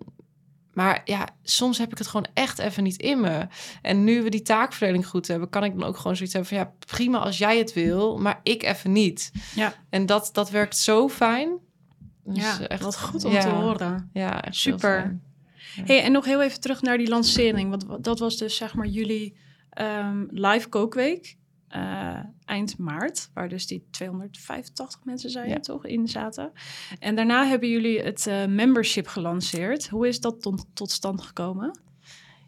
maar ja, soms heb ik het gewoon echt even niet in me. En nu we die taakverdeling goed hebben, kan ik dan ook gewoon zoiets hebben van ja, prima als jij het wil, maar ik even niet. Ja. En dat, dat werkt zo fijn. Dus ja, echt wat goed om te horen. Ja, super. Hey, en nog heel even terug naar die lancering. Want dat was dus zeg maar jullie um, live kookweek. Uh, eind maart, waar dus die 285 mensen zijn, toch, in zaten. En daarna hebben jullie het uh, membership gelanceerd. Hoe is dat tot, tot stand gekomen?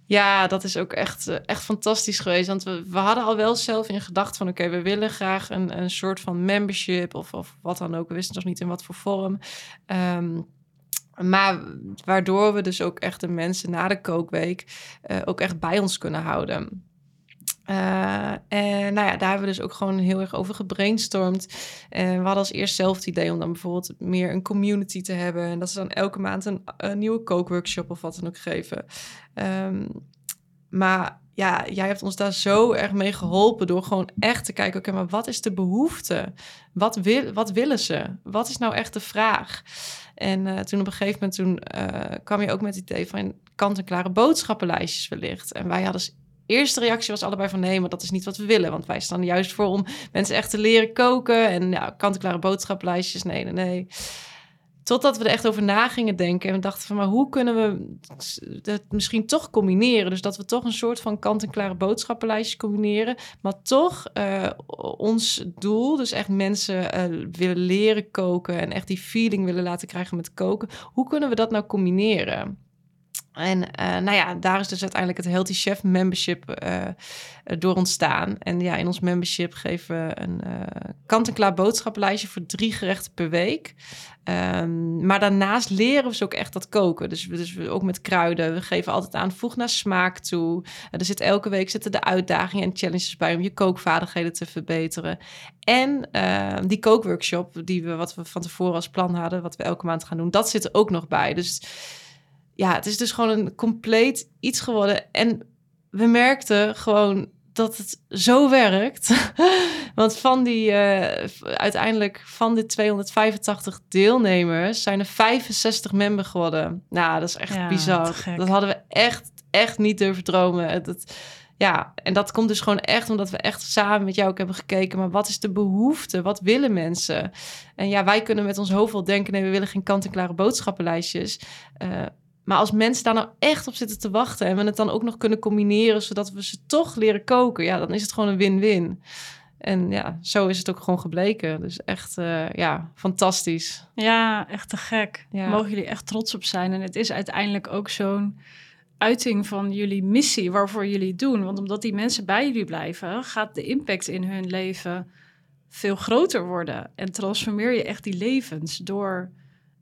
Ja, dat is ook echt, uh, echt fantastisch geweest. Want we, we hadden al wel zelf in gedacht van... oké, we willen graag een, een soort van membership of, of wat dan ook. We wisten nog niet in wat voor vorm. Um, maar waardoor we dus ook echt de mensen na de kookweek... Uh, ook echt bij ons kunnen houden. Uh, en nou ja, daar hebben we dus ook gewoon heel erg over gebrainstormd. En we hadden als eerst zelf het idee om dan bijvoorbeeld meer een community te hebben. En dat ze dan elke maand een, een nieuwe kookworkshop of wat dan ook geven. Um, maar ja, jij hebt ons daar zo erg mee geholpen door gewoon echt te kijken, oké, maar wat is de behoefte? Wat, wil, wat willen ze? Wat is nou echt de vraag? En uh, toen op een gegeven moment toen, uh, kwam je ook met het idee van kant-en-klare boodschappenlijstjes wellicht. En wij hadden eerste reactie was allebei van nee, maar dat is niet wat we willen. Want wij staan juist voor om mensen echt te leren koken. En ja, kant-en-klare boodschaplijstjes. Nee, nee, nee. Totdat we er echt over na gingen denken. En we dachten van, maar hoe kunnen we het misschien toch combineren? Dus dat we toch een soort van kant-en-klare boodschappenlijstjes combineren. Maar toch uh, ons doel, dus echt mensen uh, willen leren koken... en echt die feeling willen laten krijgen met koken. Hoe kunnen we dat nou combineren? En uh, nou ja, daar is dus uiteindelijk het Healthy Chef membership uh, door ontstaan. En ja, in ons membership geven we een uh, kant-en-klaar boodschappenlijstje voor drie gerechten per week. Um, maar daarnaast leren we ze ook echt dat koken. Dus, dus we, ook met kruiden. We geven altijd aan, voeg naar smaak toe. er zit elke week zitten de uitdagingen en challenges bij om je kookvaardigheden te verbeteren. En ehm, die kookworkshop, die we, wat we van tevoren als plan hadden, wat we elke maand gaan doen, dat zit er ook nog bij. Dus ja, het is dus gewoon een compleet iets geworden. En we merkten gewoon dat het zo werkt. Want van die, uh, uiteindelijk van de 285 deelnemers zijn er 65 member geworden. Nou, dat is echt ja, bizar. Dat hadden we echt, echt niet durven dromen. Dat, ja, en dat komt dus gewoon echt omdat we echt samen met jou ook hebben gekeken. Maar wat is de behoefte? Wat willen mensen? En ja, wij kunnen met ons hoofd wel denken: nee, we willen geen kant-en-klare boodschappenlijstjes. Uh, maar als mensen daar nou echt op zitten te wachten en we het dan ook nog kunnen combineren zodat we ze toch leren koken, ja, dan is het gewoon een win-win. En ja, zo is het ook gewoon gebleken. Dus echt, uh, ja, fantastisch. Ja, echt te gek. Ja. Mogen jullie echt trots op zijn. En het is uiteindelijk ook zo'n uiting van jullie missie, waarvoor jullie het doen. Want omdat die mensen bij jullie blijven, gaat de impact in hun leven veel groter worden. En transformeer je echt die levens door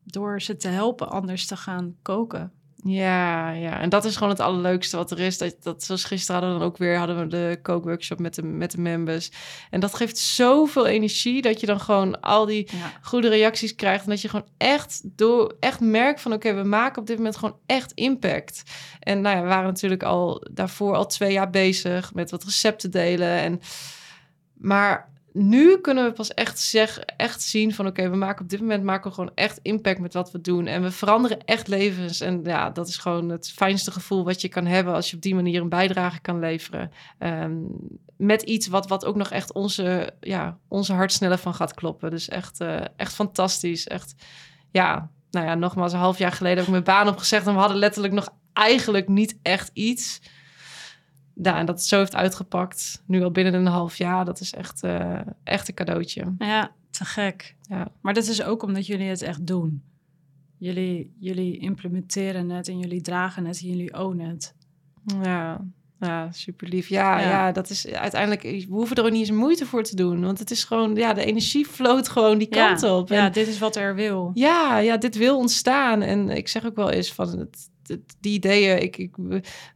door ze te helpen anders te gaan koken. Ja, ja, en dat is gewoon het allerleukste wat er is. Dat, dat zoals gisteren hadden we dan ook weer hadden we de kookworkshop met de, met de members. En dat geeft zoveel energie dat je dan gewoon al die goede reacties krijgt. En dat je gewoon echt door echt merkt van oké, we maken op dit moment gewoon echt impact. En nou ja, we waren natuurlijk al daarvoor al twee jaar bezig met wat recepten delen. En maar nu kunnen we pas echt, zeg, echt zien van oké, we maken op dit moment maken we gewoon echt impact met wat we doen. En we veranderen echt levens. En ja, dat is gewoon het fijnste gevoel wat je kan hebben als je op die manier een bijdrage kan leveren. Um, met iets wat, wat ook nog echt onze, ja, onze hartsnellen van gaat kloppen. Dus echt, uh, echt fantastisch. Echt, ja, nou ja, nogmaals, een half jaar geleden heb ik mijn baan opgezegd en we hadden letterlijk nog eigenlijk niet echt iets ja, en dat het zo heeft uitgepakt, nu al binnen een half jaar, dat is echt, uh, echt een cadeautje. Ja, te gek. Ja. Maar dat is ook omdat jullie het echt doen. Jullie, jullie implementeren het en jullie dragen het en jullie ownen het. Ja, ja, super lief. Ja, ja, dat is uiteindelijk, we hoeven er ook niet eens moeite voor te doen. Want het is gewoon, ja, de energie vloot gewoon die kant op. En, ja, dit is wat er wil. Ja, ja, dit wil ontstaan. En ik zeg ook wel eens van het, die ideeën, ik, ik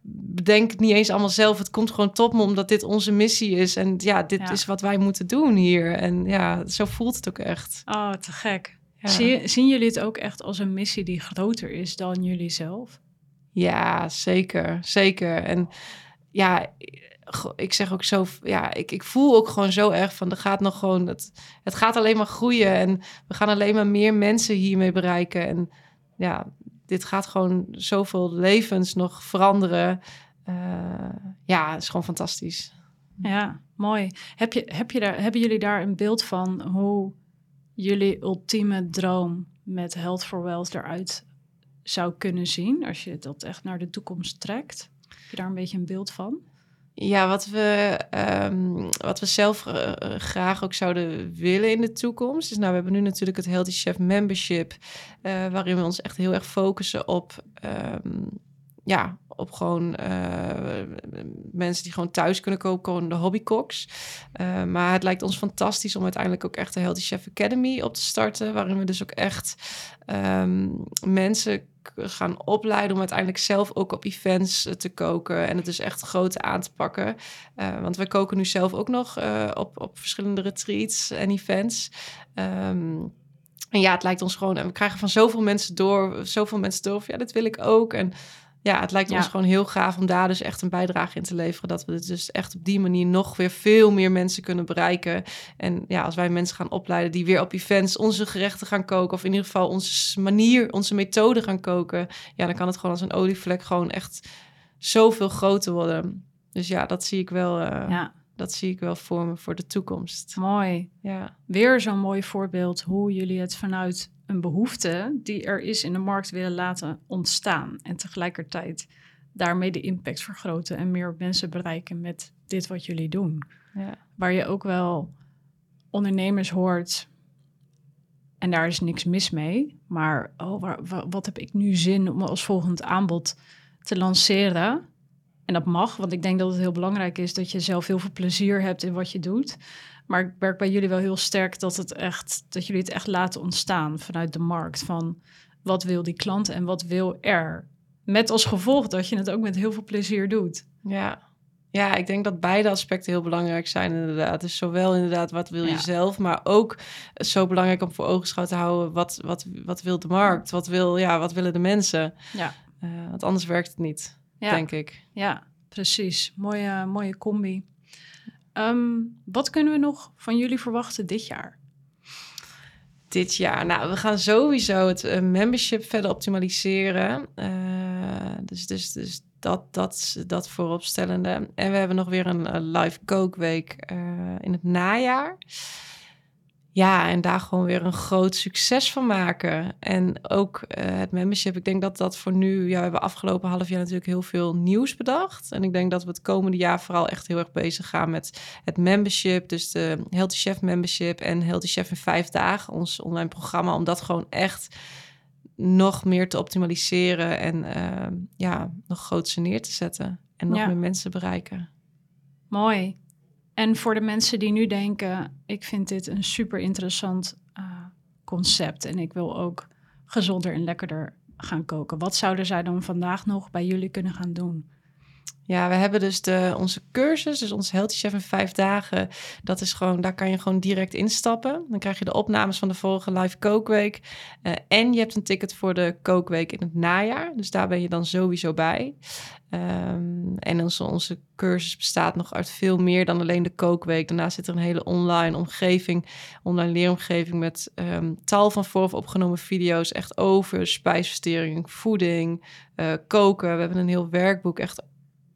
bedenk het niet eens allemaal zelf. Het komt gewoon top me, omdat dit onze missie is. En ja, dit is wat wij moeten doen hier. En ja, zo voelt het ook echt. Oh, te gek. Zie, zien jullie het ook echt als een missie die groter is dan jullie zelf? Ja, zeker. Zeker. En ja, ik zeg ook zo, ja, ik, ik voel ook gewoon zo erg van, er gaat nog gewoon, het, het gaat alleen maar groeien en we gaan alleen maar meer mensen hiermee bereiken. En ja, dit gaat gewoon zoveel levens nog veranderen. Uh, ja, is gewoon fantastisch. Ja, mooi. Heb je, heb je daar, hebben jullie daar een beeld van hoe jullie ultieme droom met Health for Wealth eruit zou kunnen zien? Als je dat echt naar de toekomst trekt. Heb je daar een beetje een beeld van? Ja, wat we, um, wat we zelf uh, graag ook zouden willen in de toekomst. Dus nou, we hebben nu natuurlijk het Healthy Chef Membership, uh, waarin we ons echt heel erg focussen op, um, ja, op gewoon uh, mensen die gewoon thuis kunnen koken, gewoon de hobbycooks. Uh, maar het lijkt ons fantastisch om uiteindelijk ook echt de Healthy Chef Academy op te starten, waarin we dus ook echt um, mensen gaan opleiden om uiteindelijk zelf ook op events eh, te koken en het dus echt groot aan te pakken. Want wij koken nu zelf ook nog op, op verschillende retreats en events. Um, en ja, het lijkt ons gewoon, en we krijgen van zoveel mensen door, zoveel mensen door, ja, dat wil ik ook. En ja, het lijkt ons gewoon heel gaaf om daar dus echt een bijdrage in te leveren. Dat we het dus echt op die manier nog weer veel meer mensen kunnen bereiken. En ja, als wij mensen gaan opleiden die weer op events onze gerechten gaan koken, of in ieder geval onze manier, onze methode gaan koken, ja, dan kan het gewoon als een olievlek gewoon echt zoveel groter worden. dus ja, dat zie ik wel. eh, Ja, Dat zie ik wel voor me voor de toekomst. mooi. Ja, Weer zo'n mooi voorbeeld hoe jullie het vanuit een behoefte die er is in de markt willen laten ontstaan. En tegelijkertijd daarmee de impact vergroten en meer mensen bereiken met dit wat jullie doen. ja, Waar je ook wel ondernemers hoort. En daar is niks mis mee. Maar oh, waar, wat heb ik nu zin om als volgend aanbod te lanceren? En dat mag, want ik denk dat het heel belangrijk is dat je zelf heel veel plezier hebt in wat je doet. Maar ik merk bij jullie wel heel sterk dat, het echt, dat jullie het echt laten ontstaan vanuit de markt. Van wat wil die klant en wat wil er? Met als gevolg dat je het ook met heel veel plezier doet. ja. Ja, ik denk dat beide aspecten heel belangrijk zijn inderdaad. Dus zowel inderdaad wat wil je Ja. zelf, maar ook zo belangrijk om voor ogen te houden wat, wat, wat wil de markt, wat, wil, ja, wat willen de mensen. Ja. Eh, want anders werkt het niet, Ja. denk ik. Ja, precies. Mooie, mooie combi. Ehm, wat kunnen we nog van jullie verwachten dit jaar? dit jaar? Nou, we gaan sowieso het eh, membership verder optimaliseren. Eh, dus, dus, dus dat, dat, dat vooropstellende. En we hebben nog weer een eh, live kookweek in het najaar. Ja, en daar gewoon weer een groot succes van maken. En ook eh, het membership. Ik denk dat dat voor nu... Ja, we hebben afgelopen half jaar natuurlijk heel veel nieuws bedacht. En ik denk dat we het komende jaar vooral echt heel erg bezig gaan met het membership. Dus de Healthy Chef membership en Healthy Chef in vijf dagen. Ons online programma. Om dat gewoon echt nog meer te optimaliseren. En eh, ja, nog groter neer te zetten. En nog Ja. meer mensen bereiken. Mooi. En voor de mensen die nu denken, ik vind dit een super interessant eh, concept en ik wil ook gezonder en lekkerder gaan koken. Wat zouden zij dan vandaag nog bij jullie kunnen gaan doen? Ja, we hebben dus de, onze cursus, dus ons Healthy Chef in vijf dagen. Dat is gewoon, daar kan je gewoon direct instappen. Dan krijg je de opnames van de vorige live kookweek. Eh, en je hebt een ticket voor de kookweek in het najaar. Dus daar ben je dan sowieso bij. Ehm, en onze, onze cursus bestaat nog uit veel meer dan alleen de kookweek. Daarnaast zit er een hele online omgeving, online leeromgeving met ehm, tal van vooraf opgenomen video's. Echt over spijsvertering, voeding, eh, koken. We hebben een heel werkboek echt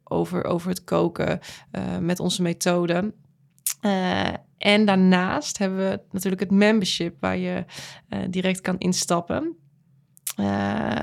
over, over het koken eh, met onze methode. Eh, en daarnaast hebben we natuurlijk het membership waar je eh, direct kan instappen.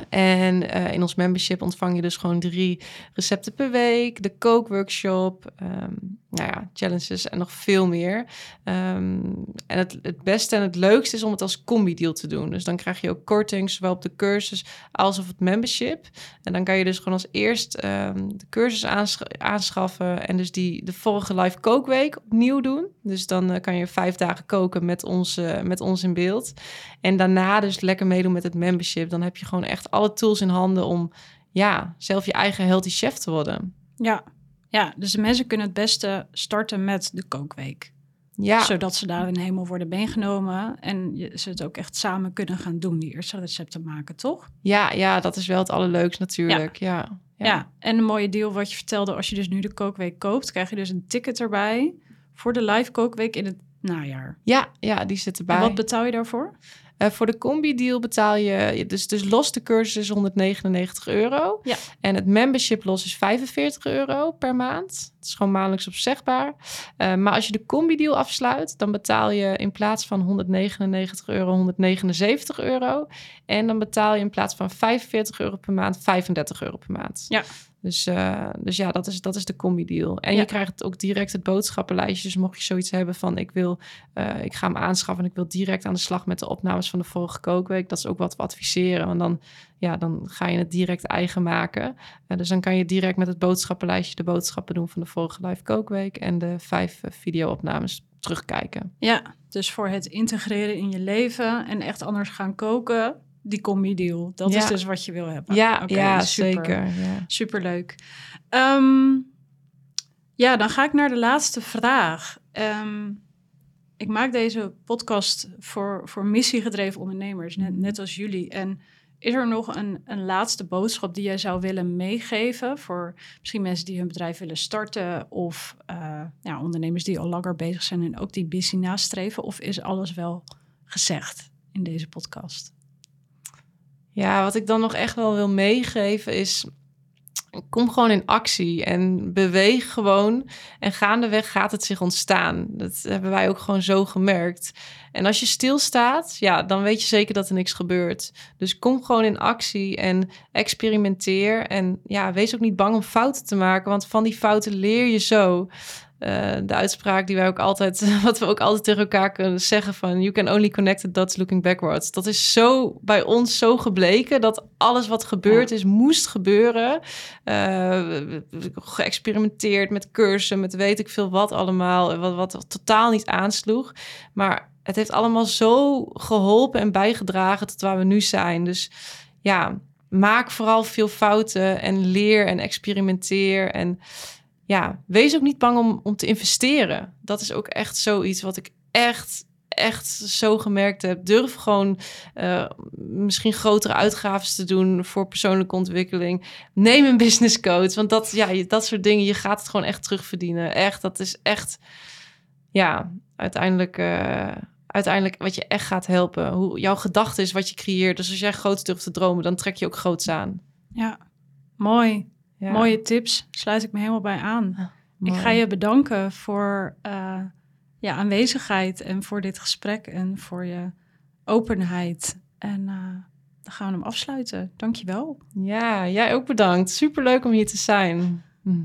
En in ons membership ontvang je dus gewoon drie recepten per week, de kookworkshop, ehm, nou ja, challenges en nog veel meer. Ehm, en het, het beste en het leukste is om het als combi-deal te doen. Dus dan krijg je ook korting, zowel op de cursus als op het membership. En dan kan je dus gewoon als eerst ehm, de cursus aansch- aanschaffen en dus die de vorige live kookweek opnieuw doen. Dus dan eh, kan je vijf dagen koken met ons, eh, met ons in beeld. En daarna dus lekker meedoen met het membership. Dan heb je gewoon echt alle tools in handen om ja, zelf je eigen healthy chef te worden. Ja, ja dus de mensen kunnen het beste starten met de kookweek. Ja, Zodat ze daarin helemaal worden meegenomen en ze het ook echt samen kunnen gaan doen, die eerste recepten maken, toch? ja, ja, dat is wel het allerleukste natuurlijk. Ja. Ja. en een mooie deal wat je vertelde, als je dus nu de kookweek koopt, krijg je dus een ticket erbij voor de live kookweek in het najaar. Ja, ja, die zit erbij. En wat betaal je daarvoor? Eh, voor de combi-deal betaal je... Dus, dus los de cursus is 199 euro. Ja. En het membership los is 45 euro per maand. Het is gewoon maandelijks opzegbaar. Eh, maar als je de combi-deal afsluit... dan betaal je in plaats van 199 euro 179 euro. En dan betaal je in plaats van 45 euro per maand 35 euro per maand. Ja. Dus, eh, dus ja, dat is, dat is de combi-deal. En Ja. je krijgt ook direct het boodschappenlijstje. Dus mocht je zoiets hebben van... ik wil eh, ik ga hem aanschaffen en ik wil direct aan de slag met de opnames van de vorige kookweek. Dat is ook wat we adviseren. Want dan, ja, dan ga je het direct eigen maken. Eh, dus dan kan je direct met het boodschappenlijstje de boodschappen doen van de vorige live kookweek. En de vijf video-opnames terugkijken. Ja, dus voor het integreren in je leven en echt anders gaan koken, die combi-deal. Dat Ja. is dus wat je wil hebben. Ja, ja super. zeker. Ja. Superleuk. Ehm, ja, dan ga ik naar de laatste vraag. Ehm, ik maak deze podcast voor, voor missiegedreven ondernemers, net, net als jullie. En is er nog een, een laatste boodschap die jij zou willen meegeven voor misschien mensen die hun bedrijf willen starten of eh, ja, ondernemers die al langer bezig zijn en ook die missie nastreven? Of is alles wel gezegd in deze podcast? Ja, wat ik dan nog echt wel wil meegeven is... kom gewoon in actie en beweeg gewoon. En gaandeweg gaat het zich ontstaan. Dat hebben wij ook gewoon zo gemerkt. En als je stilstaat, ja, dan weet je zeker dat er niks gebeurt. Dus kom gewoon in actie en experimenteer. En ja, wees ook niet bang om fouten te maken, want van die fouten leer je zo. Uh, de uitspraak die wij ook altijd, wat we ook altijd tegen elkaar kunnen zeggen van you can only connect the dots looking backwards. Dat is zo bij ons zo gebleken dat alles wat gebeurd is moest gebeuren. Uh, geëxperimenteerd met cursussen, met weet ik veel wat allemaal, wat, wat totaal niet aansloeg. Maar het heeft allemaal zo geholpen en bijgedragen tot waar we nu zijn. Dus ja, maak vooral veel fouten en leer en experimenteer en ja, wees ook niet bang om, om te investeren. Dat is ook echt zoiets wat ik echt, echt zo gemerkt heb. Durf gewoon uh, misschien grotere uitgaven te doen voor persoonlijke ontwikkeling. Neem een business coach, want dat, ja, dat soort dingen, je gaat het gewoon echt terugverdienen. Echt, dat is echt, ja, uiteindelijk... Uh, uiteindelijk wat je echt gaat helpen. Hoe jouw gedachte is wat je creëert. Dus als jij groot durft te dromen, dan trek je ook groots aan. Ja, mooi. Mooie tips, sluit ik me helemaal bij aan. ik ga je bedanken voor uh, je aanwezigheid en voor dit gesprek en voor je openheid. En uh, dan gaan we hem afsluiten. Dankjewel. Ja, jij ook bedankt. Superleuk om hier te zijn. Hm.